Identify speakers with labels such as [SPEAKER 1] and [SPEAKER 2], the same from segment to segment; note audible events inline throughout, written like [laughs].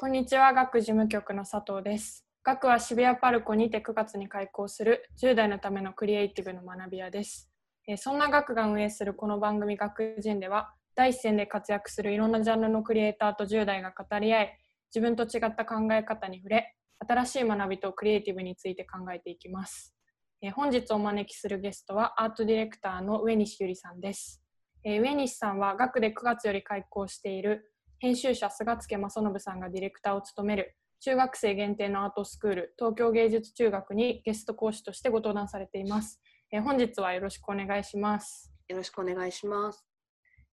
[SPEAKER 1] こんにちは、学事務局の佐藤です。学は渋谷パルコにて9月に開校する10代のためのクリエイティブの学び屋です。えそんな学が運営するこの番組学人では、第一線で活躍するいろんなジャンルのクリエイターと10代が語り合い、自分と違った考え方に触れ、新しい学びとクリエイティブについて考えていきます。え本日お招きするゲストはアートディレクターの上西ゆりさんです。え上西さんは学で9月より開校している編集者菅助正信さんがディレクターを務める中学生限定のアートスクール東京芸術中学にゲスト講師としてご登壇されています。えー本日はよろしくお願いします。
[SPEAKER 2] よろしくお願いします。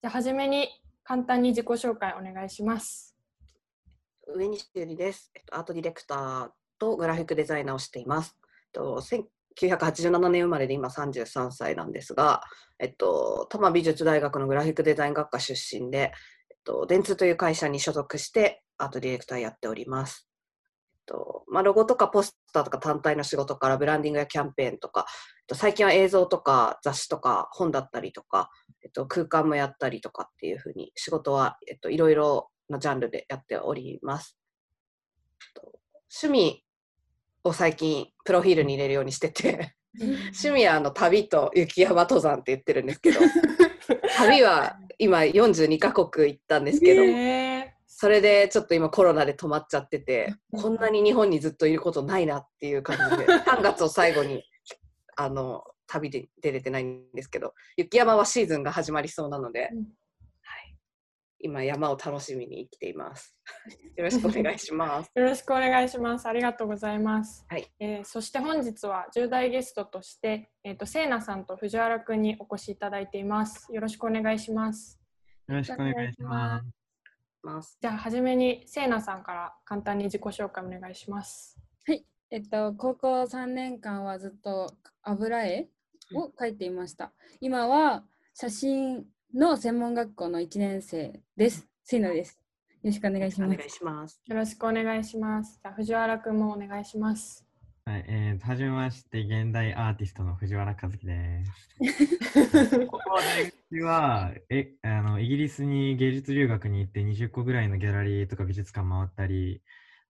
[SPEAKER 1] じゃあ初めに簡単に自己紹介お願いします。
[SPEAKER 2] 上西ゆりです。えっと、アートディレクターとグラフィックデザイナーをしています。えっと、1987年生まれで今33歳なんですが、えっと、多摩美術大学のグラフィックデザイン学科出身で、と、電通という会社に所属してアートディレクターやっております。えっとまあ、ロゴとかポスターとか単体の仕事からブランディングやキャンペーンとか、えっと、最近は映像とか雑誌とか本だったりとか、えっと、空間もやったりとかっていうふうに仕事は、えっと、いろいろなジャンルでやっております。えっと趣味を最近プロフィールに入れるようにしてて [laughs] 趣味はあの旅と雪山登山って言ってるんですけど旅は今42カ国行ったんですけど、
[SPEAKER 1] え。
[SPEAKER 2] それでちょっと今コロナで止まっちゃっててこんなに日本にずっといることないなっていう感じで [laughs] 3月を最後にあの旅で出れてないんですけど雪山はシーズンが始まりそうなので、今山を楽しみに生きています。[laughs] よろしくお願いします。
[SPEAKER 1] ーよろしくお願いします。ありがとうございます。
[SPEAKER 2] はい
[SPEAKER 1] えーそして本日は10代ゲストとして、えっ、と、せいなさんと藤原くんにお越しいただいています。よろしくお願いします。
[SPEAKER 3] よろしくお願いします。
[SPEAKER 2] ます
[SPEAKER 1] じゃあ、はじめにせいなさんから簡単に自己紹介お願いします。
[SPEAKER 4] えっと、高校3年間はずっと油絵を描いていました。今は写真の専門学校の1年生です。せいなです。よろしくお願いします
[SPEAKER 2] お願い。します。
[SPEAKER 1] よろしくお願いします。じゃあ、藤原くんもお願いします。
[SPEAKER 3] はい、えーと、はじめまして、現代アーティストの藤原和樹です。[laughs] ここではえあのイギリスに芸術留学に行って20個ぐらいのギャラリーとか美術館回ったり、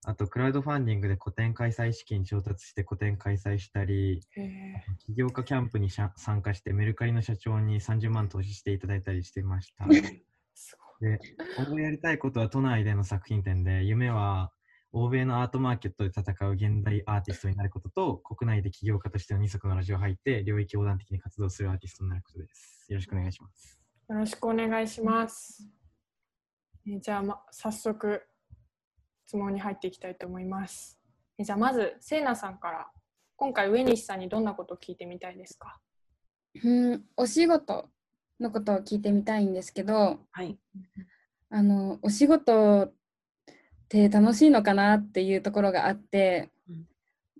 [SPEAKER 3] あとクラウドファンディングで個展開催資金調達して個展開催したり、
[SPEAKER 1] え
[SPEAKER 3] 起業家キャンプに参加してメルカリの社長に30万投資していただいたりしてました。
[SPEAKER 1] ー [laughs] すごい
[SPEAKER 3] で、今後やりたいことは都内での作品展で、夢は欧米のアートマーケットで戦う現代アーティストになることと、国内で起業家としての二足のラジオを入って、領域横断的に活動するアーティストになることです。よろしくお願いします。
[SPEAKER 1] よろしくお願いします。えーじゃあ、ま、早速質問に入っていきたいと思います。えーじゃあまずせいなさんから今回上西さんにどんなことを聞いてみたいですか？
[SPEAKER 4] うん、お仕事のことを聞いてみたいんですけど、
[SPEAKER 2] はい。
[SPEAKER 4] あの、お仕事って楽しいのかなっていうところがあって、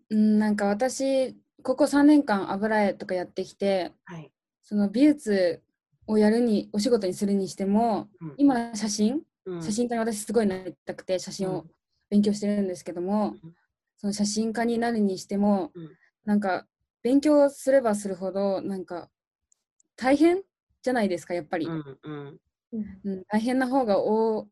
[SPEAKER 4] うん、なんか私、ここ3年間油絵とかやってきて、
[SPEAKER 2] はい。
[SPEAKER 4] その美術をやるに、お仕事にするにしても、
[SPEAKER 2] うん、
[SPEAKER 4] 今写真
[SPEAKER 2] うん。
[SPEAKER 4] 写真家に私すごいなりたくて写真を勉強してるんですけども、
[SPEAKER 2] うん。
[SPEAKER 4] その写真家になるにしても、
[SPEAKER 2] うん。
[SPEAKER 4] なんか勉強すればするほどなんか大変じゃないですかやっぱり、
[SPEAKER 2] うんうん。
[SPEAKER 4] うん。大変な方が大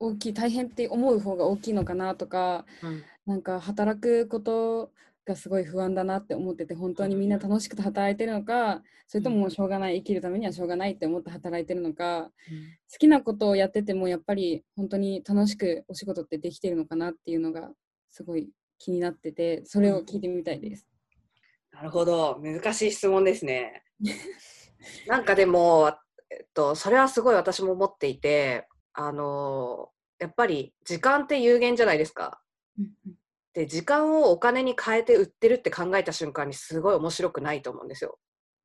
[SPEAKER 4] 大きい大変って思う方が大きいのかなとか
[SPEAKER 2] うん。
[SPEAKER 4] なんか働くことがすごい不安だなって思ってて本当にみんな楽しくて働いてるのかそれとももうしょうがない生きるためにはしょうがないって思って働いてるのか好きなことをやっててもやっぱり本当に楽しくお仕事ってできてるのかなっていうのがすごい気になっててそれを聞いてみたいです。
[SPEAKER 2] なるほど。難しい質問ですね。[laughs] なんかでも、えっと、それはすごい私も思っていて、あのやっぱり時間って有限じゃないですか。
[SPEAKER 4] うん
[SPEAKER 2] で、時間をお金に変えて売ってるって考えた瞬間にすごい面白くないと思うんですよ。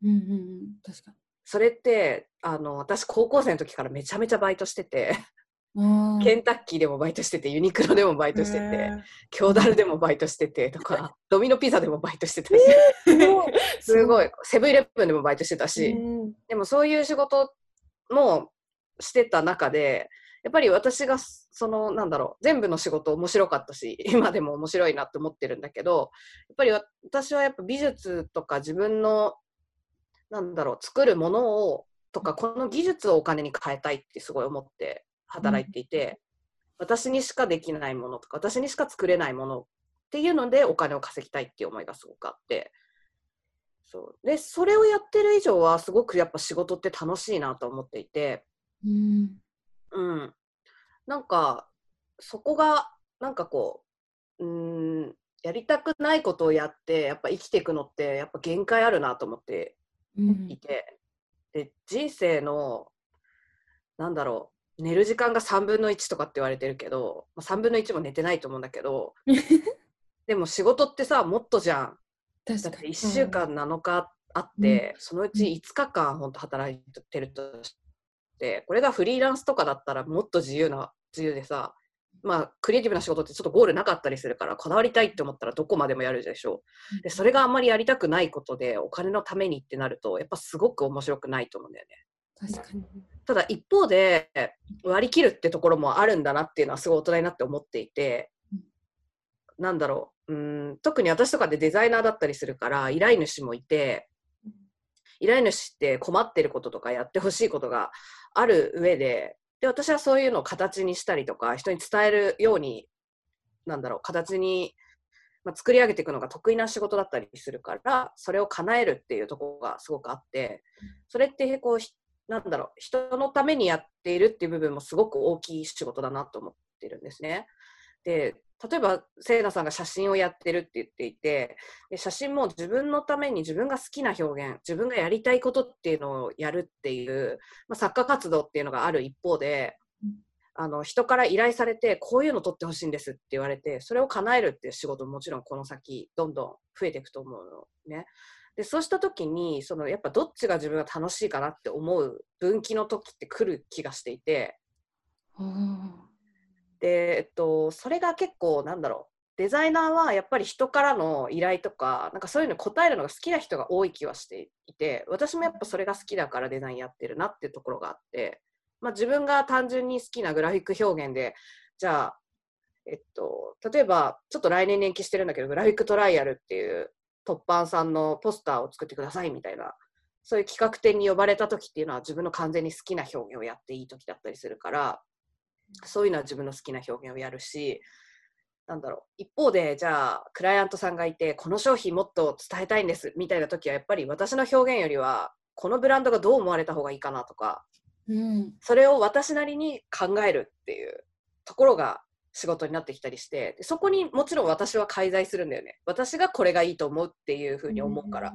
[SPEAKER 4] うんうんうん確か
[SPEAKER 2] それって、あの、私高校生の時からめちゃめちゃバイトしてて、ケンタッキーでもバイトしてて、ユニクロでもバイトしてて、
[SPEAKER 1] え。
[SPEAKER 2] 京ダルでもバイトしててとか、ドミノピザでもバイトしてたし、
[SPEAKER 1] ー
[SPEAKER 2] すごい、セブンイレブンでもバイトしてたし、
[SPEAKER 1] うん。
[SPEAKER 2] でもそういう仕事もしてた中で、やっぱり私がそのなんだろう全部の仕事面白かったし [laughs] 今でも面白いなって思ってるんだけどやっぱり私はやっぱ美術とか自分のなんだろう作るものをとかこの技術をお金に変えたいってすごい思って働いていて、私にしかできないものとか私にしか作れないものっていうのでお金を稼ぎたいっていう思いがすごくあってそう。でそれをやってる以上はすごくやっぱ仕事って楽しいなと思っていて、
[SPEAKER 4] うん
[SPEAKER 2] うん、なんかそこがなんかこううーんやりたくないことをやってやっぱ生きていくのってやっぱ限界あるなと思って
[SPEAKER 4] うん。
[SPEAKER 2] いて、で人生のなんだろう寝る時間が3分の1とかって言われてるけどまあ3分の1も寝てないと思うんだけど [laughs] でも仕事ってさもっとじゃん。だって
[SPEAKER 4] 確かに。
[SPEAKER 2] 1週間7日あって、そのうち5日間本当働いてるとしてこれがフリーランスとかだったらもっと自由な自由でさまあクリエイティブな仕事ってちょっとゴールなかったりするからこだわりたいって思ったらどこまでもやるでしょ。でそれがあんまりやりたくないことでお金のためにってなるとやっぱすごく面白くないと思うんだよね。
[SPEAKER 4] 確かに。
[SPEAKER 2] ただ一方で割り切るってところもあるんだなっていうのはすごい大人になって思っていて
[SPEAKER 4] うん。
[SPEAKER 2] なんだろう。うーん特に私とかでデザイナーだったりするから依頼主もいて依頼主って困ってることとかやってほしいことがある上でで私はそういうのを形にしたりとか人に伝えるようになんだろう形に、まあ、作り上げていくのが得意な仕事だったりするからそれを叶えるっていうところがすごくあってそれってこうなんだろう人のためにやっているっていう部分もすごく大きい仕事だなと思ってるんですね。で例えばせいなさんが写真をやってるって言っていてで写真も自分のために自分が好きな表現自分がやりたいことっていうのをやるっていう、まあ、作家活動っていうのがある一方で
[SPEAKER 4] うん。
[SPEAKER 2] あの人から依頼されてこういうの撮ってほしいんですって言われてそれを叶えるっていう仕事ももちろんこの先どんどん増えていくと思うのね。でそうした時にそのやっぱどっちが自分が楽しいかなって思う分岐の時って来る気がしていて。
[SPEAKER 4] あ
[SPEAKER 2] で、えっと、それが結構なんだろう。デザイナーはやっぱり人からの依頼とかなんかそういうのに答えるのが好きな人が多い気はしていて私もやっぱそれが好きだからデザインやってるなっていうところがあって、まあ、自分が単純に好きなグラフィック表現でじゃあ、えっと、例えばちょっと来年延期してるんだけどグラフィックトライアルっていう突版さんのポスターを作ってくださいみたいなそういう企画展に呼ばれた時っていうのは自分の完全に好きな表現をやっていい時だったりするからそういうのは自分の好きな表現をやるしなんだろう。一方でじゃあクライアントさんがいてこの商品もっと伝えたいんですみたいな時はやっぱり私の表現よりはこのブランドがどう思われた方がいいかなとか
[SPEAKER 4] ーうん。
[SPEAKER 2] それを私なりに考えるっていうところが仕事になってきたりしてでそこにもちろん私は介在するんだよね。私がこれがいいと思うっていうふうに思うから、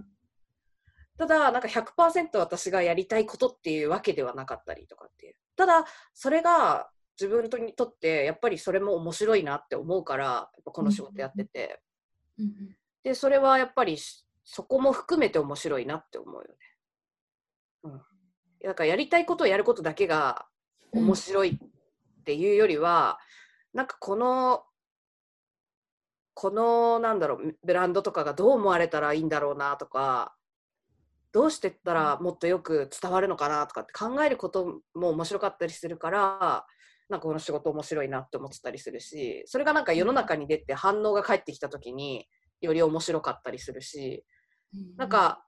[SPEAKER 2] ただなんか100%私がやりたいことっていうわけではなかったりとかっていう。ただそれが自分にとってやっぱりそれも面白いなって思うからこの仕事やってて、
[SPEAKER 4] うん
[SPEAKER 2] でそれはやっぱりしそこも含めて面白いなって思うよね。うん、だからやりたいことをやることだけが
[SPEAKER 4] うん
[SPEAKER 2] 面白いっていうよりは、なんかこのこのなんだろうブランドとかがどう思われたらいいんだろうなとかどうしてったらもっとよく伝わるのかなとかって考えることも面白かったりするからなんかこの仕事面白いなって思ってたりするしそれがなんか世の中に出て反応が返ってきた時により面白かったりするし
[SPEAKER 4] うん。
[SPEAKER 2] なんか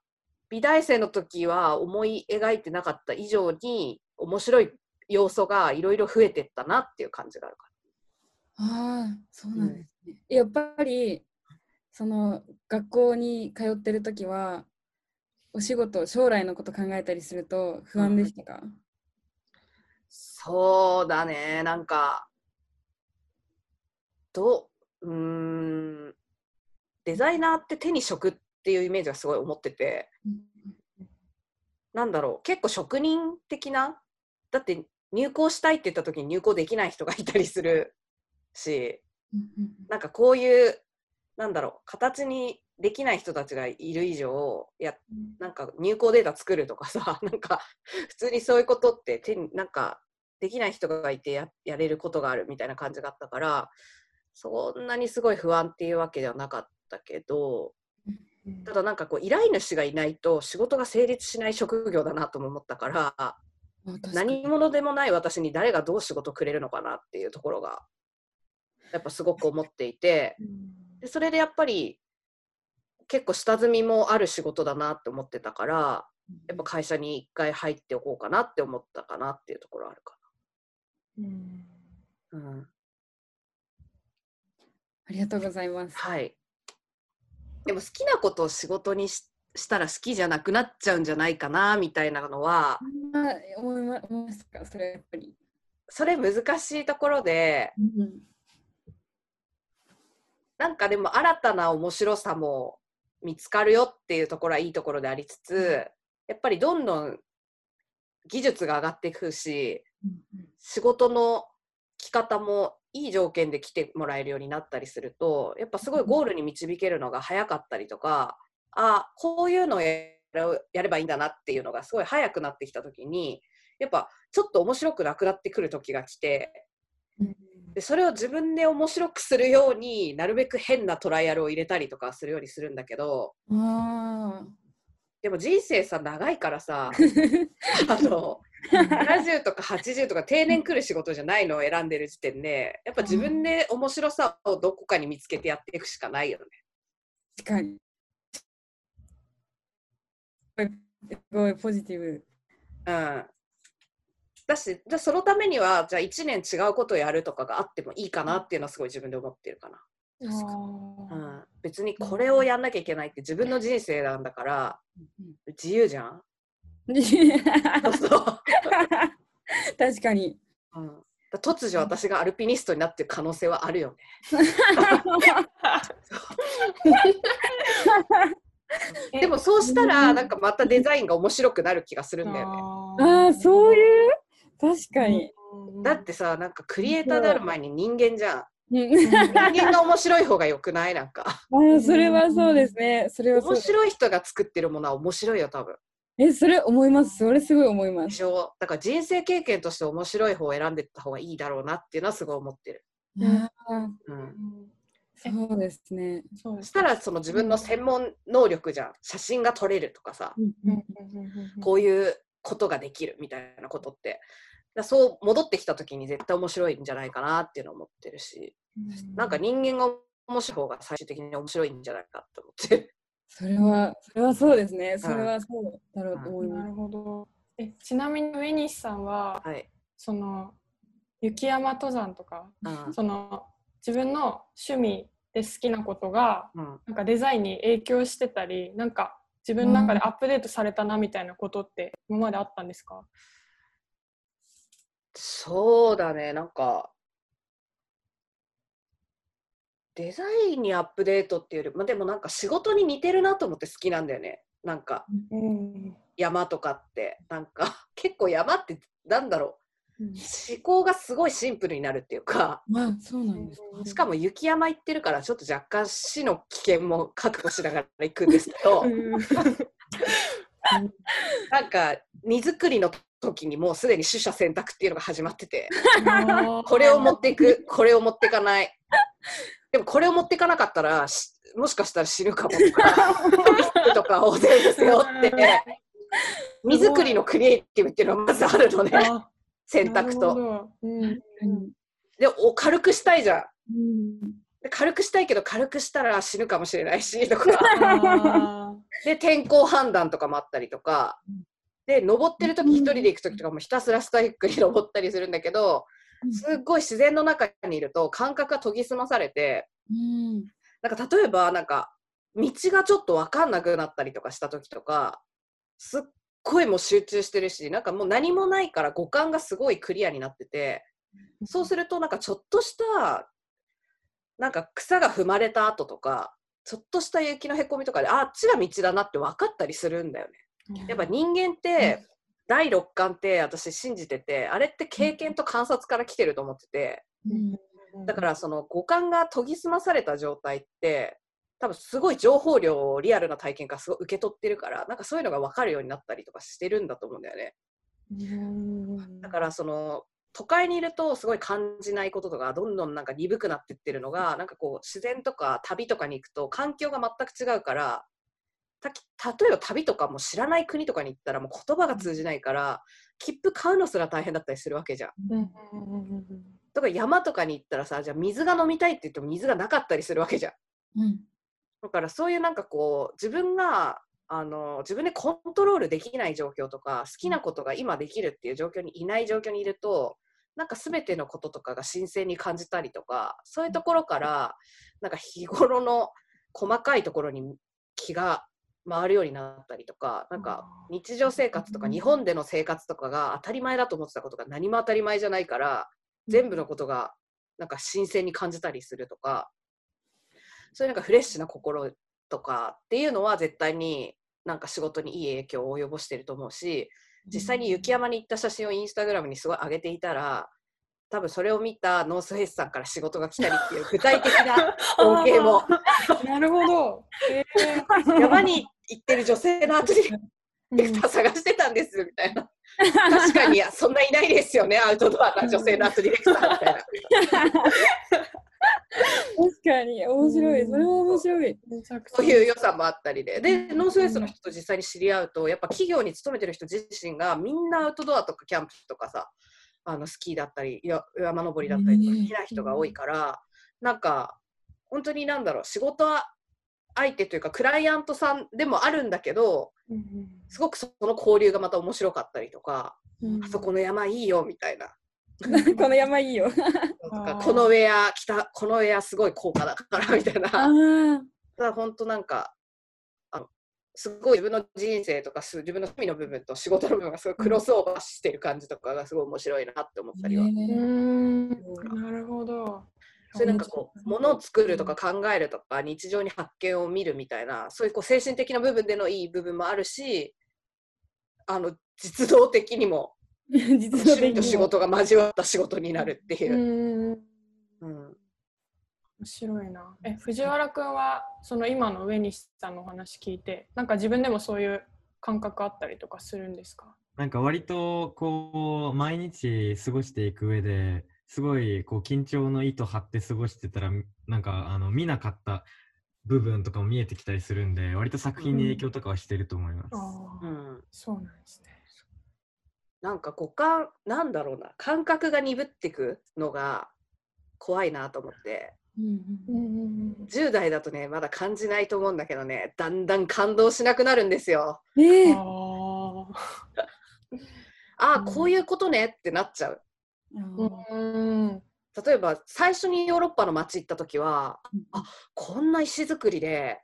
[SPEAKER 2] 美大生の時は思い描いてなかった以上に面白い要素がいろいろ増えてったなっていう感じがあるか
[SPEAKER 4] ああそうなんですね、やっぱりその学校に通ってる時はお仕事将来のこと考えたりすると不安でしたか、
[SPEAKER 2] らそうだね。なんかどううーん。デザイナーって手に職っていうイメージがすごい思ってて。なんだろう。結構職人的な？だって入校したいって言った時に入校できない人がいたりするし。なんかこういうなんだろう。形にできない人たちがいる以上いやなんか入校データ作るとかさ。なんか普通にそういうことって手になんかできない人がいてややれることがあるみたいな感じがあったからそんなにすごい不安っていうわけではなかったけどただなんかこう依頼主がいないと仕事が成立しない職業だなとも思ったから何者でもない私に誰がどう仕事くれるのかなっていうところがやっぱすごく思っていてでそれでやっぱり結構下積みもある仕事だなって思ってたからやっぱ会社に一回入っておこうかなって思ったかなっていうところあるか
[SPEAKER 1] うん
[SPEAKER 2] な。うん
[SPEAKER 4] ありがとうございます。
[SPEAKER 2] はい。でも好きなことを仕事にししたら好きじゃなくなっちゃうんじゃないかなみたいなのは
[SPEAKER 4] あ思いま思いますか？それやっぱり。
[SPEAKER 2] それ難しいところで
[SPEAKER 4] うん
[SPEAKER 2] なんかでも新たな面白さも見つかるよっていうところはいいところでありつつやっぱりどんどん技術が上がっていくし仕事の来方もいい条件で来てもらえるようになったりするとやっぱすごいゴールに導けるのが早かったりとかあこういうのをやればいいんだなっていうのがすごい早くなってきた時にやっぱちょっと面白くなくなってくる時が来て
[SPEAKER 4] うん
[SPEAKER 2] でそれを自分で面白くするようになるべく変なトライアルを入れたりとかするようにするんだけど
[SPEAKER 4] あ
[SPEAKER 2] でも人生さ長いからさ
[SPEAKER 4] ー [laughs]
[SPEAKER 2] あの70とか80とか定年来る仕事じゃないのを選んでる時点でやっぱ自分で面白さをどこかに見つけてやっていくしかないよね。
[SPEAKER 4] 確かに。すごいポジティブ。
[SPEAKER 2] うん、だしじゃあそのためにはじゃあ1年違うことをやるとかがあってもいいかなっていうのはすごい自分で思ってるかな。
[SPEAKER 1] あ
[SPEAKER 2] う
[SPEAKER 1] ー
[SPEAKER 2] ん、別にこれをやんなきゃいけないって自分の人生なんだから自由じゃん？[laughs]
[SPEAKER 4] 確かに。
[SPEAKER 2] うん、だ突如私がアルピニストになってる可能性はあるよね。
[SPEAKER 1] え [laughs]
[SPEAKER 2] でもそうしたらなんかまたデザインが面白くなる気がするんだよね。
[SPEAKER 4] ああ、そういう？確かに。
[SPEAKER 2] だってさなんかクリエイターである前に人間じゃん。
[SPEAKER 4] うん
[SPEAKER 2] 人間が面白い方がよくない？なんか。
[SPEAKER 4] あーそれはそうですね。それは
[SPEAKER 2] 面白い人が作ってるものは面白いよ多分。
[SPEAKER 4] え、それ思います？それすごい思いま。
[SPEAKER 2] ですしょ？だから人生経験として面白い方を選んでいった方がいいだろうなっていうのはすごい思ってる。うん、
[SPEAKER 4] そうですね。
[SPEAKER 1] そ
[SPEAKER 2] したらその自分の専門能力じゃん写真が撮れるとかさ
[SPEAKER 1] うんうんうんうん
[SPEAKER 2] こういうことができるみたいなことってだそう戻ってきた時に絶対面白いんじゃないかなっていうのを思ってるしなんか人間が面白い方が最終的に面白いんじゃないかって思って。る。
[SPEAKER 4] それは、それはそうですね。それはそうだろうと思います。
[SPEAKER 1] なるほど。えちなみに上西さんは
[SPEAKER 2] はい。
[SPEAKER 1] その雪山登山とか
[SPEAKER 2] うん。
[SPEAKER 1] その自分の趣味で好きなことが
[SPEAKER 2] うん、
[SPEAKER 1] なんかデザインに影響してたりなんか自分の中でアップデートされたなみたいなことって今まであったんですか、
[SPEAKER 2] そうだね。なんかデザインにアップデートっていうより、まあ、でもなんか仕事に似てるなと思って好きなんだよね。なんか
[SPEAKER 1] うん。
[SPEAKER 2] 山とかって。なんか [laughs] 結構山ってなんだろう。思考がすごいシンプルになるっていうか。
[SPEAKER 4] まあ、そうなんです。か。
[SPEAKER 2] しかも雪山行ってるからちょっと若干死の危険も覚悟しながら行くんですけど。[laughs] なんか荷造りの時にもうすでに取捨選択っていうのが始まってて。[laughs] これを持っていく。これを持っていかない。でもこれを持っていかなかったらしもしかしたら死ぬかもとかリスクとかを全部背負って。[laughs] 荷造りのクリエイティブっていうのがまずあるのね。
[SPEAKER 1] あ [laughs]
[SPEAKER 2] 選択と。でお軽くしたいじゃん。
[SPEAKER 4] うん。
[SPEAKER 2] で軽くしたいけど軽くしたら死ぬかもしれないしとか。
[SPEAKER 1] あ
[SPEAKER 2] で天候判断とかもあったりとかで登ってる時一人で行く時とかもひたすらスタイックに登ったりするんだけどすっごい自然の中にいると感覚が研ぎ澄まされて
[SPEAKER 4] うん。
[SPEAKER 2] なんか例えばなんか道がちょっと分かんなくなったりとかした時とかすっごいもう集中してるしなんかもう何もないから五感がすごいクリアになっててそうするとなんかちょっとしたなんか草が踏まれた跡とかちょっとした雪のへこみとかでああっちが道だなって分かったりするんだよね。やっぱ人間って第六感って私信じててあれって経験と観察から来てると思っててだからその五感が研ぎ澄まされた状態って多分すごい情報量をリアルな体験からすごい受け取ってるからなんかそういうのが分かるようになったりとかしてるんだと思うんだよね。だからその都会にいるとすごい感じないこととかどんどんなんか鈍くなってってるのがなんかこう自然とか旅とかに行くと環境が全く違うからた例えば旅とかも知らない国とかに行ったらもう言葉が通じないから切符買うのすら大変だったりするわけじゃん。とか山とかに行ったらさじゃあ水が飲みたいって言っても水がなかったりするわけじゃん。
[SPEAKER 4] うん
[SPEAKER 2] だからそういうなんかこう自分があの自分でコントロールできない状況とか好きなことが今できるっていう状況にいない状況にいるとなんか全てのこととかが新鮮に感じたりとかそういうところからなんか日頃の細かいところに気が回るようになったりとかなんか日常生活とか日本での生活とかが当たり前だと思ってたことが何も当たり前じゃないから全部のことがなんか新鮮に感じたりするとかそういうなんかフレッシュな心とかっていうのは絶対になんか仕事にいい影響を及ぼしてると思うし実際に雪山に行った写真をインスタグラムにすごい上げていたら多分それを見たノースフェイスさんから仕事が来たりっていう具体的な [laughs] 光景も。
[SPEAKER 1] なるほど。え [laughs]
[SPEAKER 2] 山に行ってる女性の後にレクター探してたんですみたいな。確かにそんないないですよねアウトドアな女性のアートディレクターみたいな。
[SPEAKER 4] 確かに面白い。それは面白い。
[SPEAKER 2] そういう良さもあったりで。でノースフェイスの人と実際に知り合うとやっぱ企業に勤めてる人自身がみんなアウトドアとかキャンプとかさあのスキーだったりや山登りだったりとか好きな人が多いからなんか本当になんだろう仕事相手というかクライアントさんでもあるんだけどすごくその交流がまた面白かったりとか、あそこの山いいよみたいな。[laughs]
[SPEAKER 4] この山いいよ。
[SPEAKER 2] このウェア着たこのウェアすごい高価だからみたいな。だから本当なんかあのすごい自分の人生とか自分の趣味の部分と仕事の部分がすごいクロスオーバーしてる感じとかがすごい面白いなって思ったりは。
[SPEAKER 1] なるほど。
[SPEAKER 2] それなんかこう物を作るとか考えるとか日常に発見を見るみたいなそういうこう精神的な部分でのいい部分もあるしあの実動的にも [laughs] 趣味と仕事が交わった仕事になるっていう。うん
[SPEAKER 1] 面白いな。え藤原君はその今の上西さんのお話聞いてなんか自分でもそういう感覚あったりとかするんですか
[SPEAKER 3] なんか割とこう毎日過ごしていく上ですごいこう緊張の糸張って過ごしてたらなんかあの見なかった部分とかも見えてきたりするんで割と作品に影響とかはしてると思います。
[SPEAKER 1] うん、うん、そうなんですね。
[SPEAKER 2] なんか五感なんだろうな感覚が鈍っていくのが怖いなと思って。10代だとねまだ感じないと思うんだけどねだんだん感動しなくなるんですよ。
[SPEAKER 4] えー、
[SPEAKER 2] ああこういうことねってなっちゃう。うん。例えば最初にヨーロッパの街行った時は、うん、あこんな石造りで、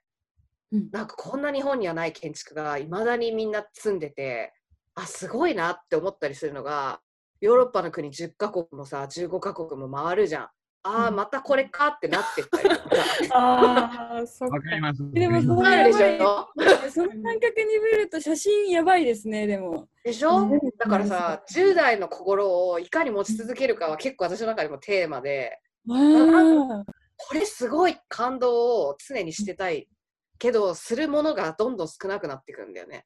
[SPEAKER 2] うん、なんかこんな日本にはない建築がいまだにみんな住んでてあすごいなって思ったりするのがヨーロッパの国10カ国もさ15カ国も回るじゃん。ああ、またこれかってなってったりとか。
[SPEAKER 1] ああ、そっか。
[SPEAKER 4] でもそ
[SPEAKER 2] れでしょ？
[SPEAKER 4] その感覚に見ると写真やばいですね、でも。
[SPEAKER 2] でしょ？だからさ、10代の心をいかに持ち続けるかは結構私の中でもテーマで、これすごい感動を常にしてたいけど、するものがどんどん少なくなっていくんだよね。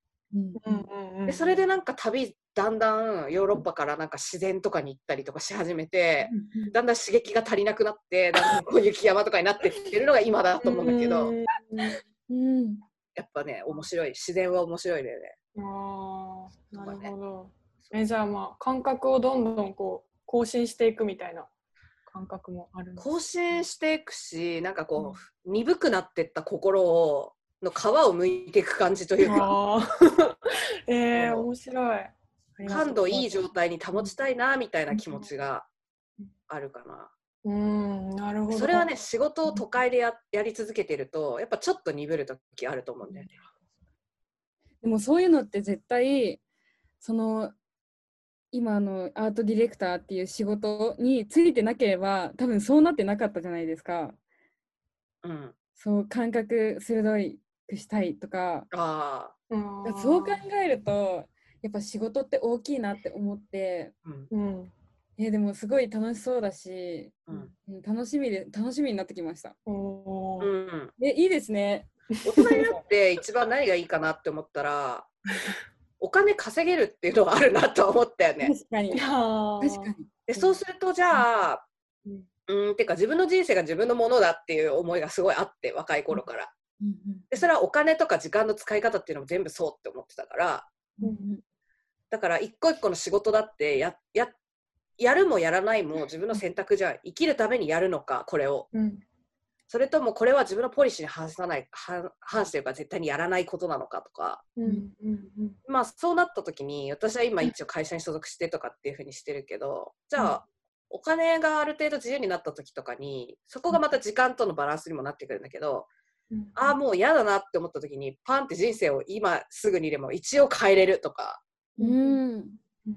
[SPEAKER 2] でそれでなんか旅だんだんヨーロッパからなんか自然とかに行ったりとかし始めて、だんだん刺激が足りなくなってだん雪山とかになってきてるのが今だと思うんだけど、やっぱね面白い。自然は面白いだよね。
[SPEAKER 1] あなるほど。えじゃあまあ感覚をどんどんこう更新していくみたいな感覚もある
[SPEAKER 2] 更新していくしなんかこう、うん、鈍くなってった心をの皮を剥いていく感じというか。[laughs]
[SPEAKER 1] えー、面白い。
[SPEAKER 2] 感度いい状態に保ちたいなみたいな気持ちがあるかな。
[SPEAKER 1] うんなるほど
[SPEAKER 2] それはね仕事を都会でややり続けてるとやっぱちょっと鈍る時あると思うん。だよね。
[SPEAKER 4] でもそういうのって絶対その今のアートディレクターっていう仕事についてなければ多分そうなってなかったじゃないですか。
[SPEAKER 2] うん、
[SPEAKER 4] そう感覚鋭いくしたいとか。
[SPEAKER 2] あ
[SPEAKER 4] そう考えるとやっぱ仕事って大きいなって思って、
[SPEAKER 1] うん、
[SPEAKER 4] えでもすごい楽しそうだし、うん、楽しみで楽しみになってきました。
[SPEAKER 2] おうん、
[SPEAKER 4] えいいですね。
[SPEAKER 2] 大人になって一番何がいいかなって思ったらお金稼げるっていうのはあるなと思ったよね。
[SPEAKER 4] 確かに。確かに。
[SPEAKER 2] でそうするとじゃあ、うん、うんてか自分の人生が自分のものだっていう思いがすごいあって若い頃から。でそれはお金とか時間の使い方っていうのも全部そうって思ってたから、だから一個一個の仕事だってやややるもやらないも自分の選択じゃ生きるためにやるのかこれを、
[SPEAKER 1] うん、
[SPEAKER 2] それともこれは自分のポリシーに反さない反してるから絶対にやらないことなのかとか、
[SPEAKER 1] うんうんうん、
[SPEAKER 2] まあそうなった時に私は今一応会社に所属してとかっていうふうにしてるけどじゃあお金がある程度自由になった時とかにそこがまた時間とのバランスにもなってくるんだけど、
[SPEAKER 1] うん
[SPEAKER 2] ああもう嫌だなって思った時にパンって人生を今すぐにでも一応変えれるとか。
[SPEAKER 4] うん
[SPEAKER 1] うん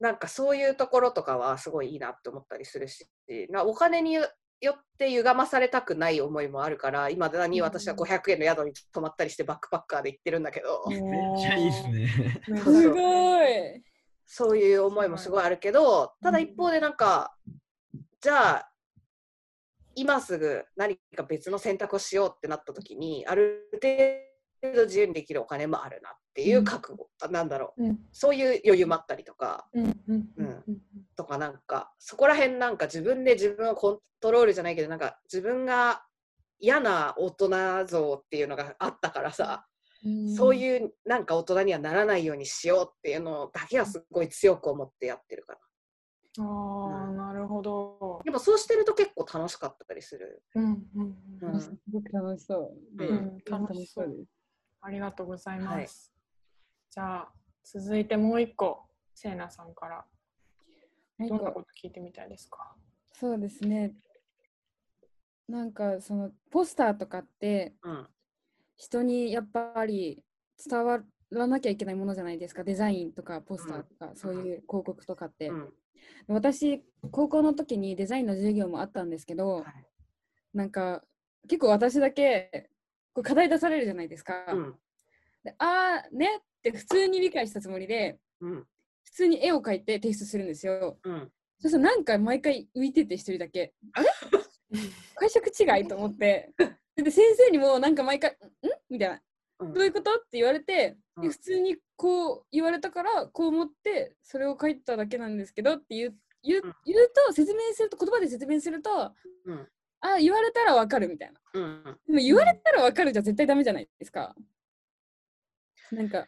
[SPEAKER 2] なんかそういうところとかはすごいいいなって思ったりするしなお金によって歪まされたくない思いもあるから今だに私は500円の宿に泊まったりしてバックパッカーで行ってるんだけど、
[SPEAKER 3] めっちゃいいですね。
[SPEAKER 4] すごい。
[SPEAKER 2] そういう思いもすごいあるけどただ一方でなんかじゃあ今すぐ何か別の選択をしようってなった時にある程度自由にできるお金もあるなっていう覚悟、あなんだろう。
[SPEAKER 1] うん。
[SPEAKER 2] そういう余裕もあったりとか。
[SPEAKER 1] うんうんうん
[SPEAKER 2] うんとかなんかそこら辺なんか自分で自分をコントロールじゃないけどなんか自分が嫌な大人像っていうのがあったからさ、そう
[SPEAKER 4] う
[SPEAKER 2] いうなんか大人にはならないようにしようっていうのだけはすごい強く思ってやってるから
[SPEAKER 1] ああなるほど。
[SPEAKER 2] でもそうしてると結構楽しかったりする
[SPEAKER 1] うんうんうん
[SPEAKER 2] うん
[SPEAKER 4] すごく楽しそうで。
[SPEAKER 2] うん
[SPEAKER 1] 楽しそう
[SPEAKER 4] です。
[SPEAKER 1] ありがとうございます。
[SPEAKER 2] はい
[SPEAKER 1] じゃあ続いてもう一個せいなさんからどんなこと聞いてみたいですか？
[SPEAKER 4] そうですね。なんかそのポスターとかって
[SPEAKER 2] うん
[SPEAKER 4] 人にやっぱり伝わらなきゃいけないものじゃないですか。デザインとかポスターとか、そういう広告とかって。
[SPEAKER 2] うん
[SPEAKER 4] 私高校の時にデザインの授業もあったんですけど、
[SPEAKER 2] はい
[SPEAKER 4] なんか結構私だけこう課題出されるじゃないですか。
[SPEAKER 2] うん
[SPEAKER 4] であーねって普通に理解したつもりで
[SPEAKER 2] うん
[SPEAKER 4] 普通に絵を描いて提出するんですよ。
[SPEAKER 2] うん
[SPEAKER 4] そしたらなんか毎回浮いてて一人だけ。[laughs] あれ解釈違いと思って。で先生にもなんか毎回「ん?」みたいな
[SPEAKER 2] うん
[SPEAKER 4] どういうこと？って言われて、
[SPEAKER 2] うん
[SPEAKER 4] で普通にこう言われたからこう思ってそれを書いただけなんですけどって言う言う
[SPEAKER 2] うん。
[SPEAKER 4] 言うと説明すると言葉で説明すると
[SPEAKER 2] うん
[SPEAKER 4] あ言われたらわかるみたいな。
[SPEAKER 2] うん
[SPEAKER 4] でも言われたらわかるじゃ絶対ダメじゃないですか。なんか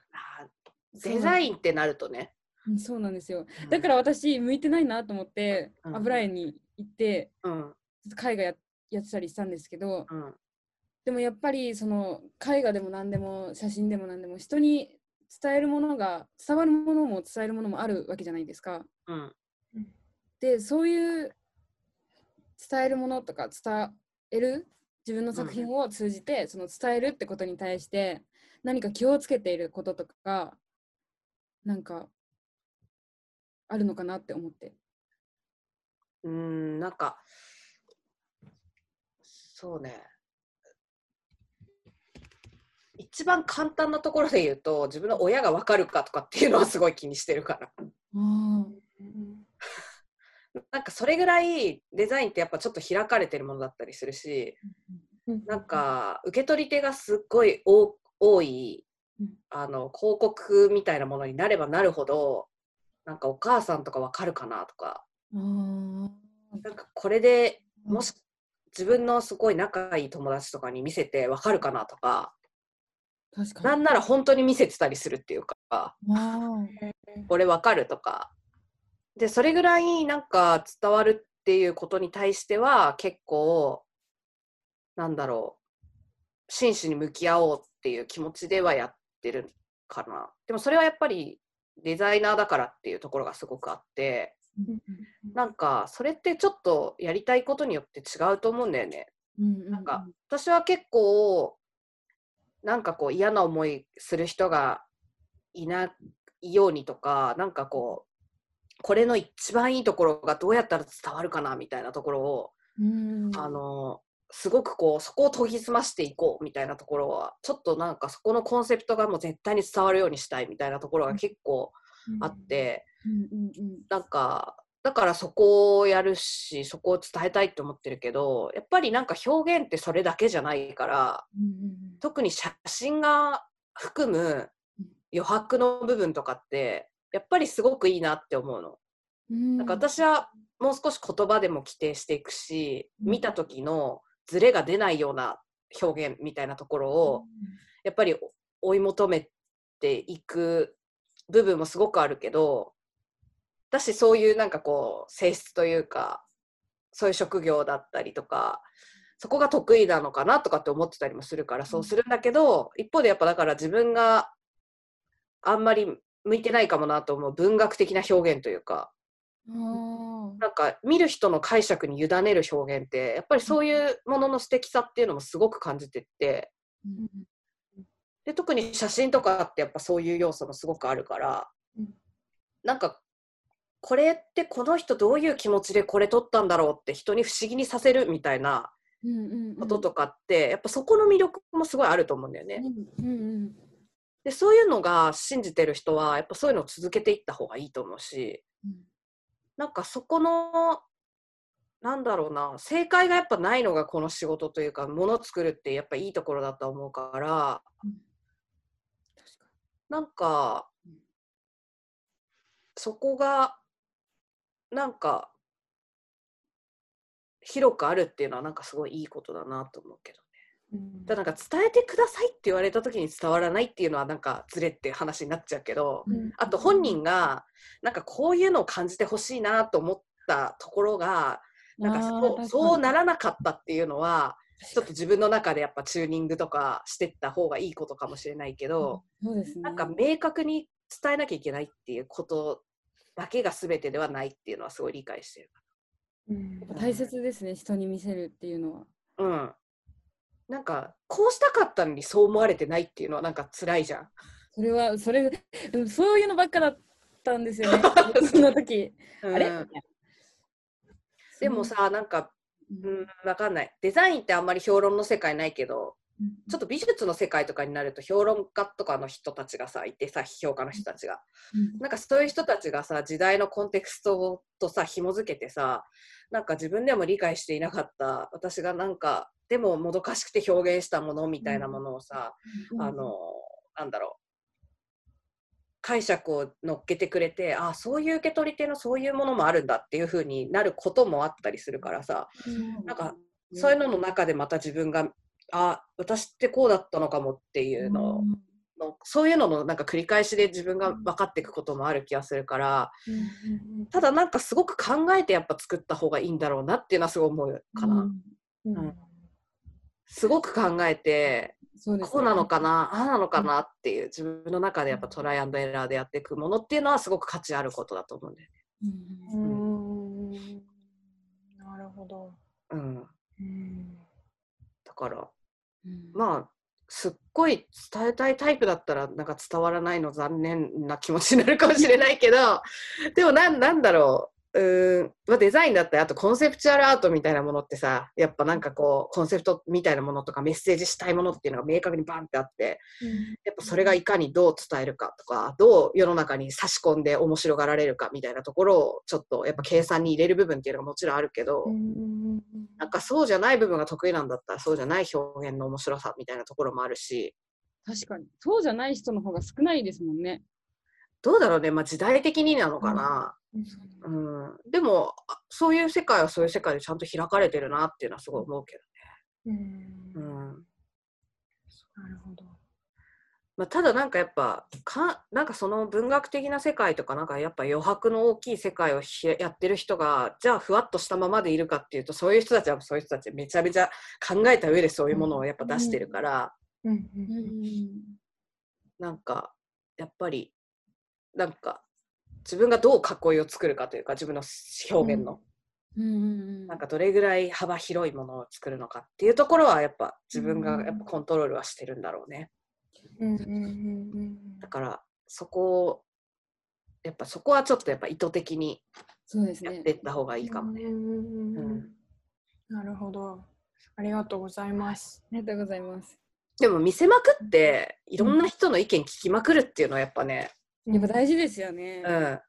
[SPEAKER 2] デザインってなるとね。
[SPEAKER 4] うんそうなんですよ。だから私向いてないなと思って
[SPEAKER 2] うん。
[SPEAKER 4] 油絵に行って絵画ややってたりしたんですけど
[SPEAKER 2] うん
[SPEAKER 4] でもやっぱりその絵画でも何でも写真でも何でも人に伝えるものが伝わるものも伝えるものもあるわけじゃないですか。
[SPEAKER 2] うん
[SPEAKER 4] でそういう伝えるものとか伝える自分の作品を通じて、その伝えるってことに対して何か気をつけていることとかなんかあるのかなって思って。
[SPEAKER 2] うんなんかそうね一番簡単なところで言うと自分の親が分かるかとかっていうのはすごい気にしてるから。なんかそれぐらいデザインってやっぱちょっと開かれてるものだったりするしなんか受け取り手がすっごい多多い
[SPEAKER 4] うん。
[SPEAKER 2] あの広告みたいなものになればなるほどなんかお母さんとか分かるかなとか。
[SPEAKER 4] あー
[SPEAKER 2] なんかこれでもし自分のすごい仲いい友達とかに見せて分かるかなとか
[SPEAKER 4] 確かに。
[SPEAKER 2] なんなら本当に見せてたりするっていうか
[SPEAKER 4] あ。ー
[SPEAKER 2] これ分かるとか。でそれぐらいなんか伝わるっていうことに対しては結構なんだろう真摯に向き合おうっていう気持ちではやってるかな。でもそれはやっぱりデザイナーだからっていうところがすごくあってなんかそれってちょっとやりたいことによって違うと思うんだよね。なんか私は結構なんかこう嫌な思いする人がいないようにとかなんかこうこれの一番いいところがどうやったら伝わるかなみたいなところを、
[SPEAKER 4] うん。
[SPEAKER 2] あのすごくこうそこを研ぎ澄ましていこうみたいなところはちょっとなんかそこのコンセプトがもう絶対に伝わるようにしたいみたいなところが結構あって、
[SPEAKER 4] うん。うん。うん。
[SPEAKER 2] なんかだからそこをやるしそこを伝えたいって思ってるけどやっぱりなんか表現ってそれだけじゃないから
[SPEAKER 4] うん
[SPEAKER 2] 特に写真が含む余白の部分とかってやっぱりすごくいいなって思うの。
[SPEAKER 4] うん。
[SPEAKER 2] なんか私はもう少し言葉でも規定していくし
[SPEAKER 4] うん。
[SPEAKER 2] 見た時のズレが出ないような表現みたいなところをやっぱり追い求めていく部分もすごくあるけどだしそういうなんかこう性質というかそういう職業だったりとかそこが得意なのかなとかって思ってたりもするからそうするんだけど一方でやっぱだから自分があんまり向いてないかもなと思う文学的な表現というかなんか見る人の解釈に委ねる表現ってやっぱりそういうものの素敵さっていうのもすごく感じてて
[SPEAKER 4] うん。
[SPEAKER 2] で特に写真とかってやっぱそういう要素もすごくあるから、
[SPEAKER 1] うん。
[SPEAKER 2] なんかこれってこの人どういう気持ちでこれ撮ったんだろうって人に不思議にさせるみたいな
[SPEAKER 4] うんうんうん。
[SPEAKER 2] こととかって、やっぱそこの魅力もすごいあると思うんだよね。
[SPEAKER 4] うんうん
[SPEAKER 2] でそういうのが信じてる人はやっぱそういうのを続けていった方がいいと思うし
[SPEAKER 4] うん。
[SPEAKER 2] なんかそこのなんだろうな正解がやっぱないのがこの仕事というかもの作るってやっぱいいところだと思うから
[SPEAKER 4] うん。確か
[SPEAKER 2] なんか
[SPEAKER 4] うん。
[SPEAKER 2] そこがなんか広くあるっていうのはなんかすごいいいことだなと思うけど
[SPEAKER 1] うん。
[SPEAKER 2] ただなんか伝えてくださいって言われた時に伝わらないっていうのはなんかずれって話になっちゃうけど、
[SPEAKER 1] うん。
[SPEAKER 2] あと本人がなんかこういうのを感じてほしいなと思ったところがなんかそうならなかったっていうのはちょっと自分の中でやっぱチューニングとかしてった方がいいことかもしれないけど、
[SPEAKER 4] そうですね。
[SPEAKER 2] なんか明確に伝えなきゃいけないっていうことだけが全てではないっていうのはすごい理解してる。
[SPEAKER 1] うん
[SPEAKER 4] 大切ですね、人に見せるっていうのは。
[SPEAKER 2] うん。なんかこうしたかったのにそう思われてないっていうのはなんか辛いじゃん。
[SPEAKER 4] それは、それ、そういうのばっかだったんですよね、[laughs] その時。あれ、
[SPEAKER 2] うんでもさなんか
[SPEAKER 4] う、
[SPEAKER 2] うんん、わかんない。デザインってあんまり評論の世界ないけど、ちょっと美術の世界とかになると評論家とかの人たちがさいてさ批評家の人たちが。
[SPEAKER 4] うん。
[SPEAKER 2] なんかそういう人たちがさ時代のコンテクストとさ紐づけてさなんか自分でも理解していなかった私がなんかでももどかしくて表現したものみたいなものをさ、
[SPEAKER 4] うん。
[SPEAKER 2] あのなんだろう。解釈を乗っけてくれてあそういう受け取り手のそういうものもあるんだっていう風になることもあったりするからさ。なんかそういうのの中でまた自分があ私ってこうだったのかもっていうの。をのそういうののなんか繰り返しで自分が分かっていくこともある気がするから。ただなんかすごく考えてやっぱ作った方がいいんだろうなっていうのはすごい思うかな、
[SPEAKER 1] うん。
[SPEAKER 2] うん。すごく考えて
[SPEAKER 4] ね。
[SPEAKER 2] こうなのかなああなのかなっていう自分の中でやっぱトライアンドエラーでやっていくものっていうのはすごく価値あることだと思うんだよ
[SPEAKER 4] うん
[SPEAKER 1] うんなるほど。
[SPEAKER 2] ね、うん、
[SPEAKER 1] うん。
[SPEAKER 2] だから
[SPEAKER 4] うん
[SPEAKER 2] まあすっごい伝えたいタイプだったらなんか伝わらないの残念な気持ちになるかもしれないけどでもなんなんだろう。うん、まあ、デザインだったりあとコンセプチュアルアートみたいなものってさやっぱなんかこうコンセプトみたいなものとかメッセージしたいものっていうのが明確にバンってあってやっぱそれがいかにどう伝えるかとかどう世の中に差し込んで面白がられるかみたいなところをちょっとやっぱ計算に入れる部分っていうのがもちろんあるけど、
[SPEAKER 1] うん。
[SPEAKER 2] なんかそうじゃない部分が得意なんだったらそうじゃない表現の面白さみたいなところもあるし。
[SPEAKER 4] 確かに。そうじゃない人の方が少ないですもんね。
[SPEAKER 2] どうだろうね、まあ、時代的になのかな、うんでもあそういう世界はそういう世界でちゃんと開かれてるなっていうのはすごい思うけ
[SPEAKER 1] うん。
[SPEAKER 2] ど、うん。
[SPEAKER 1] なるほど。
[SPEAKER 2] まあ、ただなんかやっぱかなんかその文学的な世界とかなんかやっぱ余白の大きい世界をひやってる人がじゃあふわっとしたままでいるかっていうとそういう人たちはそういう人たちめちゃめちゃ考えた上でそういうものをやっぱ出してるから、
[SPEAKER 1] うん。
[SPEAKER 4] うん。
[SPEAKER 2] なんかやっぱりなんか自分がどう囲いを作るかというか自分の表現の、
[SPEAKER 4] うんうん
[SPEAKER 2] なんかどれぐらい幅広いものを作るのかっていうところはやっぱ自分がやっぱコントロールはしてるんだろうね。
[SPEAKER 1] うんうんうん
[SPEAKER 2] だからそこをやっぱそこはちょっとやっぱ意図的に
[SPEAKER 4] そうですね
[SPEAKER 2] やってい。った方がいいかもね。
[SPEAKER 1] うんうんうん
[SPEAKER 2] うん
[SPEAKER 1] なるほど。ありがとうございます。
[SPEAKER 4] ありがとうございます。
[SPEAKER 2] でも見せまくっていろんな人の意見聞きまくるっていうのはやっぱね、
[SPEAKER 4] やっぱ大事ですよね。
[SPEAKER 2] うん、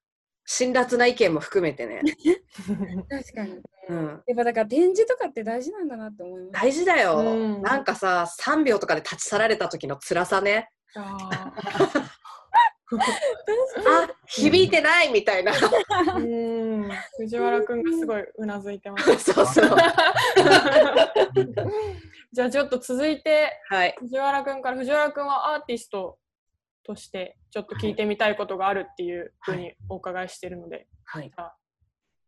[SPEAKER 2] 辛辣な意見も含めてね、[laughs]
[SPEAKER 4] 確かに。
[SPEAKER 2] うん、
[SPEAKER 4] やっぱだから展示とかって大事なんだなって思います。
[SPEAKER 2] 大事だよ、
[SPEAKER 1] うん。
[SPEAKER 2] なんかさ3秒とかで立ち去られた時の辛さね。
[SPEAKER 1] あ [laughs]
[SPEAKER 2] あ響いてないみたいな。
[SPEAKER 1] ーうん。藤原くんがすごいうなずいてます。[laughs]
[SPEAKER 2] そうそう。
[SPEAKER 1] じゃあちょっと続いて
[SPEAKER 2] はい。
[SPEAKER 1] 藤原くんから藤原くんはアーティストとしてちょっと聞いてみたいことがあるっていうふうにお伺いしてるので、
[SPEAKER 2] はい。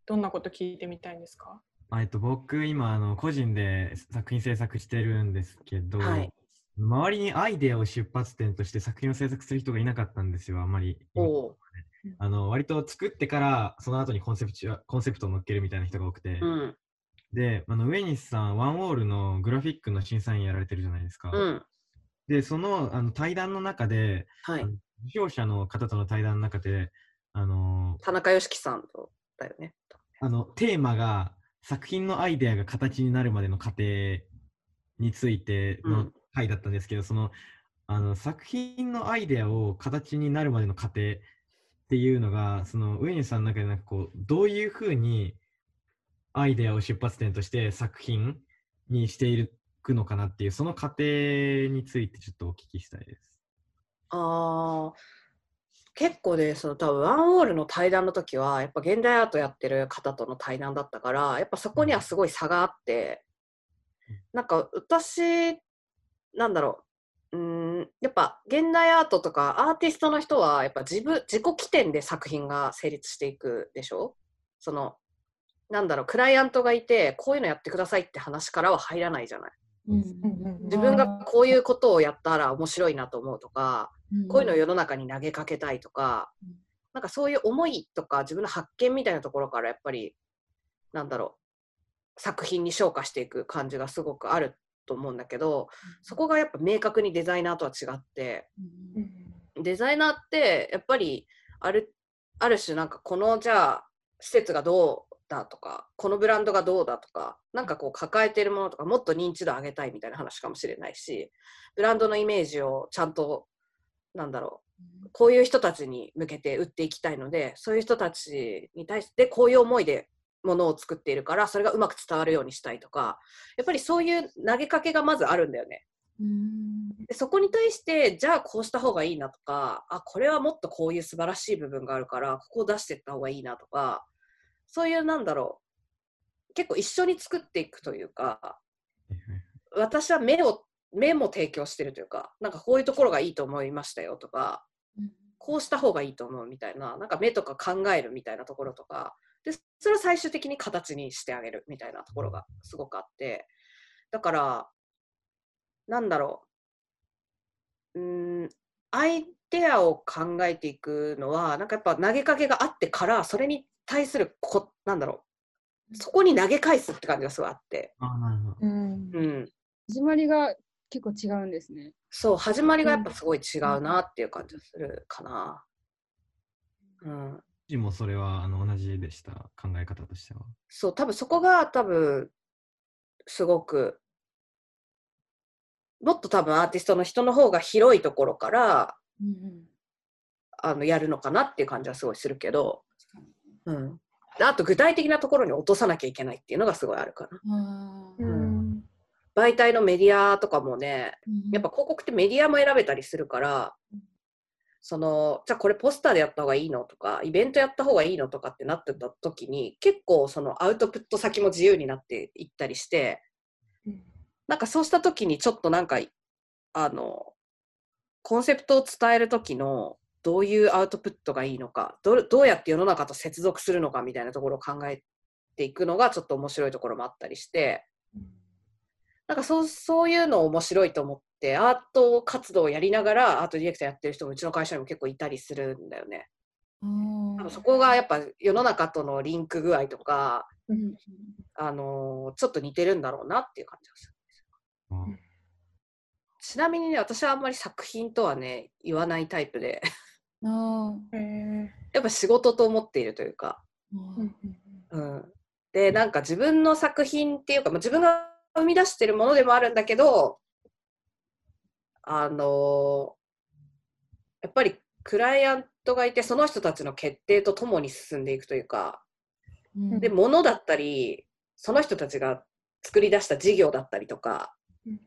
[SPEAKER 1] どんなこと聞いてみたいんですか？
[SPEAKER 3] あえっと、僕、今、あの個人で作品制作してるんですけど、
[SPEAKER 2] はい。
[SPEAKER 3] 周りにアイデアを出発点として作品を制作する人がいなかったんですよ、あんまり。あの割と作ってからその後にコンセプトコンセプトを乗っけるみたいな人が多くて、
[SPEAKER 2] うん。
[SPEAKER 3] であの上西さんワンウォールのグラフィックの審査員やられてるじゃないですか、
[SPEAKER 2] うん。
[SPEAKER 3] でそのあの対談の中で
[SPEAKER 2] はい
[SPEAKER 3] 受賞者の方との対談の中であの
[SPEAKER 2] 田中良樹さんとだよね。
[SPEAKER 3] あのテーマが作品のアイデアが形になるまでの過程についての
[SPEAKER 2] うん
[SPEAKER 3] 回だったんですけど、そのあの作品のアイデアを形になるまでの過程っていうのがその上西さんの中でなんかこうどういうふうにアイデアを出発点として作品にしていくのかなっていうその過程についてちょっとお聞きしたいです。
[SPEAKER 2] ああ、結構ね、その多分ワンウォールの対談の時は、やっぱ現代アートやってる方との対談だったから、やっぱそこにはすごい差があって、なんか私、なんだろう、うーん、やっぱ現代アートとかアーティストの人は、やっぱ自分、自己起点で作品が成立していくでしょ？その、なんだろう、クライアントがいて、こういうのやってくださいって話からは入らないじゃない。
[SPEAKER 4] うん
[SPEAKER 2] 自分がこういうことをやったら面白いなと思うとか、
[SPEAKER 4] うん。
[SPEAKER 2] こういうのを世の中に投げかけたいとか、
[SPEAKER 4] うん。
[SPEAKER 2] なんかそういう思いとか自分の発見みたいなところからやっぱりなんだろう作品に昇華していく感じがすごくあると思うんだけどそこがやっぱ明確にデザイナーとは違って
[SPEAKER 4] うん。
[SPEAKER 2] デザイナーってやっぱりあるある種なんかこのじゃあ施設がどうだとかこのブランドがどうだとかなんかこう抱えてるものとかもっと認知度上げたいみたいな話かもしれないしブランドのイメージをちゃんとなんだろうこういう人たちに向けて売っていきたいのでそういう人たちに対してこういう思いでものを作っているからそれがうまく伝わるようにしたいとかやっぱりそういう投げかけがまずあるんだよね。
[SPEAKER 4] うん
[SPEAKER 2] でそこに対してじゃあこうした方がいいなとかあこれはもっとこういう素晴らしい部分があるからここを出していった方がいいなとかそういうなんだろう。結構一緒に作っていくというか私は目を目も提供してるというかなんかこういうところがいいと思いましたよとかこうした方がいいと思うみたいななんか目とか考えるみたいなところとかでそれを最終的に形にしてあげるみたいなところがすごくあってだからなんだろう。うーんアイデアを考えていくのはなんかやっぱ投げかけがあってからそれに対するこなんだろう。そこに投げ返すって感じがすごいあって、
[SPEAKER 3] あなるほど。
[SPEAKER 1] うん。
[SPEAKER 2] うん、
[SPEAKER 4] 始まりが結構違うんですね。
[SPEAKER 2] そう始まりがやっぱすごい違うなっていう感じがするかな。うん。
[SPEAKER 3] うちもそれはあの同じでした、考え方としては。
[SPEAKER 2] そう、多分そこが多分、すごく、もっと多分アーティストの人の方が広いところから、
[SPEAKER 4] うん。
[SPEAKER 2] あの、やるのかなっていう感じはすごいするけど、うん。であと具体的なところに落とさなきゃいけないっていうのがすごいあるかな。
[SPEAKER 1] うん
[SPEAKER 2] 媒体のメディアとかもね、
[SPEAKER 4] うん
[SPEAKER 2] やっぱ広告ってメディアも選べたりするから
[SPEAKER 4] うん、
[SPEAKER 2] その、じゃあこれポスターでやった方がいいのとか、イベントやった方がいいのとかってなってた時に、結構そのアウトプット先も自由になっていったりして、
[SPEAKER 1] うん
[SPEAKER 2] なんかそうした時にちょっとなんか、あの、コンセプトを伝える時のどういうアウトプットがいいのかどう、どうやって世の中と接続するのかみたいなところを考えていくのがちょっと面白いところもあったりして、なんかそうそういうの面白いと思って、アート活動をやりながらアートディレクターやってる人もうちの会社にも結構いたりするんだよね。そこがやっぱ世の中とのリンク具合とか、
[SPEAKER 4] うん
[SPEAKER 2] あのーちょっと似てるんだろうなっていう感じがする。
[SPEAKER 3] あ
[SPEAKER 1] ん
[SPEAKER 2] ちなみにね、私はあんまり作品とはね、言わないタイプで、
[SPEAKER 4] あ
[SPEAKER 2] やっぱ仕事と思っているというか、
[SPEAKER 4] ー
[SPEAKER 1] うん。
[SPEAKER 2] うん。で、なんか自分の作品っていうか、まあ、自分が生み出してるものでもあるんだけど、あのーやっぱりクライアントがいて、その人たちの決定とともに進んでいくというか、
[SPEAKER 4] うん。
[SPEAKER 2] で、物だったり、その人たちが作り出した事業だったりとか
[SPEAKER 1] うん、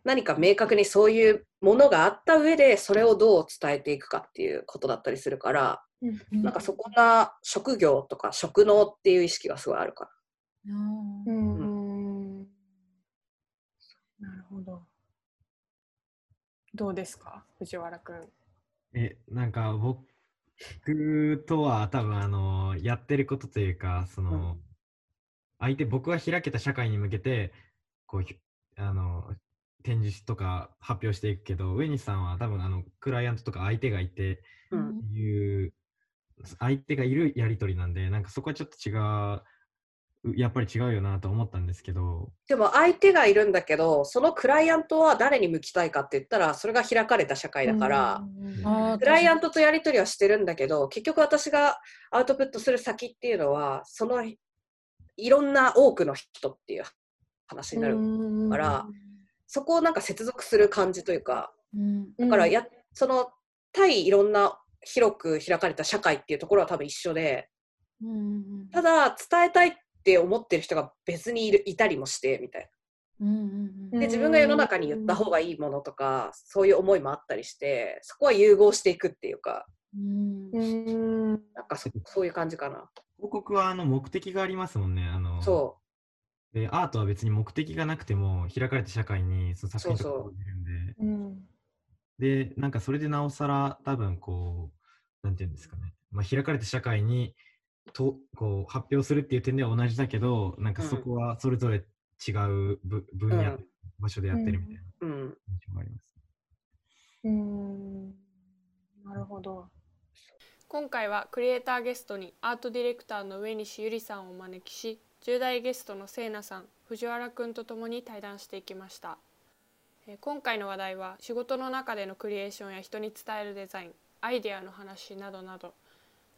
[SPEAKER 2] 何か明確にそういうものがあった上で、それをどう伝えていくかっていうことだったりするから、
[SPEAKER 1] うん。
[SPEAKER 2] なんかそこが職業とか職能っていう意識がすごいあるから。
[SPEAKER 4] あー。
[SPEAKER 1] うん。なるほど。どうですか？藤原くん。
[SPEAKER 3] え、なんか僕とは多分あの、やってることというか、その、相手、僕は開けた社会に向けて、こうひ、あの、展示とか発表していくけど、上西さんは多分あの、クライアントとか相手がいて、
[SPEAKER 2] うん。
[SPEAKER 3] いう相手がいるやりとりなんで、なんかそこはちょっと違う、やっぱり違うよなと思ったんですけど、
[SPEAKER 2] でも相手がいるんだけど、そのクライアントは誰に向きたいかって言ったら、それが開かれた社会だから、
[SPEAKER 4] あー
[SPEAKER 2] クライアントとやり取りはしてるんだけど、結局私がアウトプットする先っていうのは、そのいろんな多くの人っていう話になる。からそこをなんか接続する感じというか、
[SPEAKER 4] うん。
[SPEAKER 2] だからや、その対いろんな広く開かれた社会っていうところは多分一緒で、
[SPEAKER 4] うん
[SPEAKER 2] ただ伝えたいって思ってる人が別にいるいたりもしてみたい
[SPEAKER 4] うんうん
[SPEAKER 2] な。で、自分が世の中に言った方がいいものとか、そういう思いもあったりして、そこは融合していくっていうか、
[SPEAKER 4] うん。
[SPEAKER 1] うん。
[SPEAKER 2] なんかそそういう感じかな。
[SPEAKER 3] 広告はあの目的がありますもんね。あの
[SPEAKER 2] そ
[SPEAKER 3] でアートは別に目的がなくても開かれた社会にその作品とか
[SPEAKER 2] そうそう。
[SPEAKER 3] 生じるんで、
[SPEAKER 1] うん。
[SPEAKER 3] で、なんかそれでなおさら多分こう、なんていうんですかね、まあ、開かれた社会にとこう発表するっていう点では同じだけど、なんかそこはそれぞれ違うぶ分野、
[SPEAKER 2] うん。
[SPEAKER 3] 場所でやってるみたいな
[SPEAKER 2] う。うん。
[SPEAKER 3] 印象があります。
[SPEAKER 1] うん。なるほど。今回はクリエイターゲストにアートディレクターの上西ゆりさんをお招きし10代ゲストのせいなさん藤原くんとともに対談していきました。今回の話題は仕事の中でのクリエーションや人に伝えるデザインアイデアの話などなど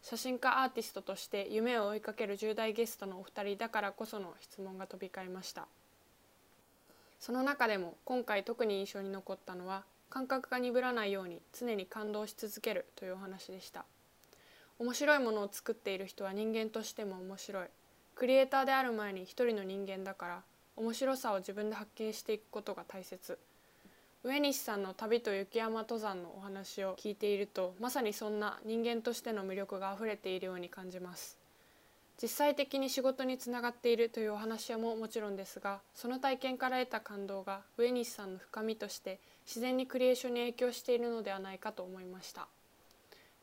[SPEAKER 1] 写真家アーティストとして夢を追いかける10代ゲストのお二人だからこその質問が飛び交いました。その中でも今回特に印象に残ったのは感覚が鈍らないように常に感動し続けるというお話でした。面白いものを作っている人は人間としても面白い。クリエイターである前に一人の人間だから面白さを自分で発見していくことが大切。上西さんの旅と雪山登山のお話を聞いているとまさにそんな人間としての魅力があふれているように感じます。実際的に仕事につながっているというお話ももちろんですがその体験から得た感動が上西さんの深みとして自然にクリエーションに影響しているのではないかと思いました。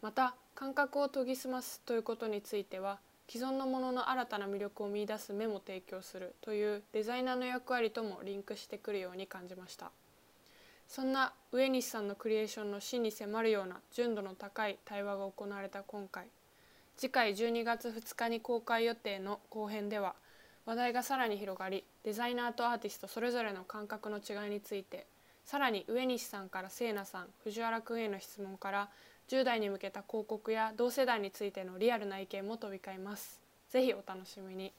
[SPEAKER 1] また感覚を研ぎ澄ますということについては既存のものの新たな魅力を見出す目も提供するというデザイナーの役割ともリンクしてくるように感じました。そんな上西さんのクリエーションの真に迫るような純度の高い対話が行われた今回。次回12月2日に公開予定の後編では話題がさらに広がりデザイナーとアーティストそれぞれの感覚の違いについてさらに上西さんからせいなさん藤原くんへの質問から10代に向けた広告や同世代についてのリアルな意見も飛び交います。ぜひお楽しみに。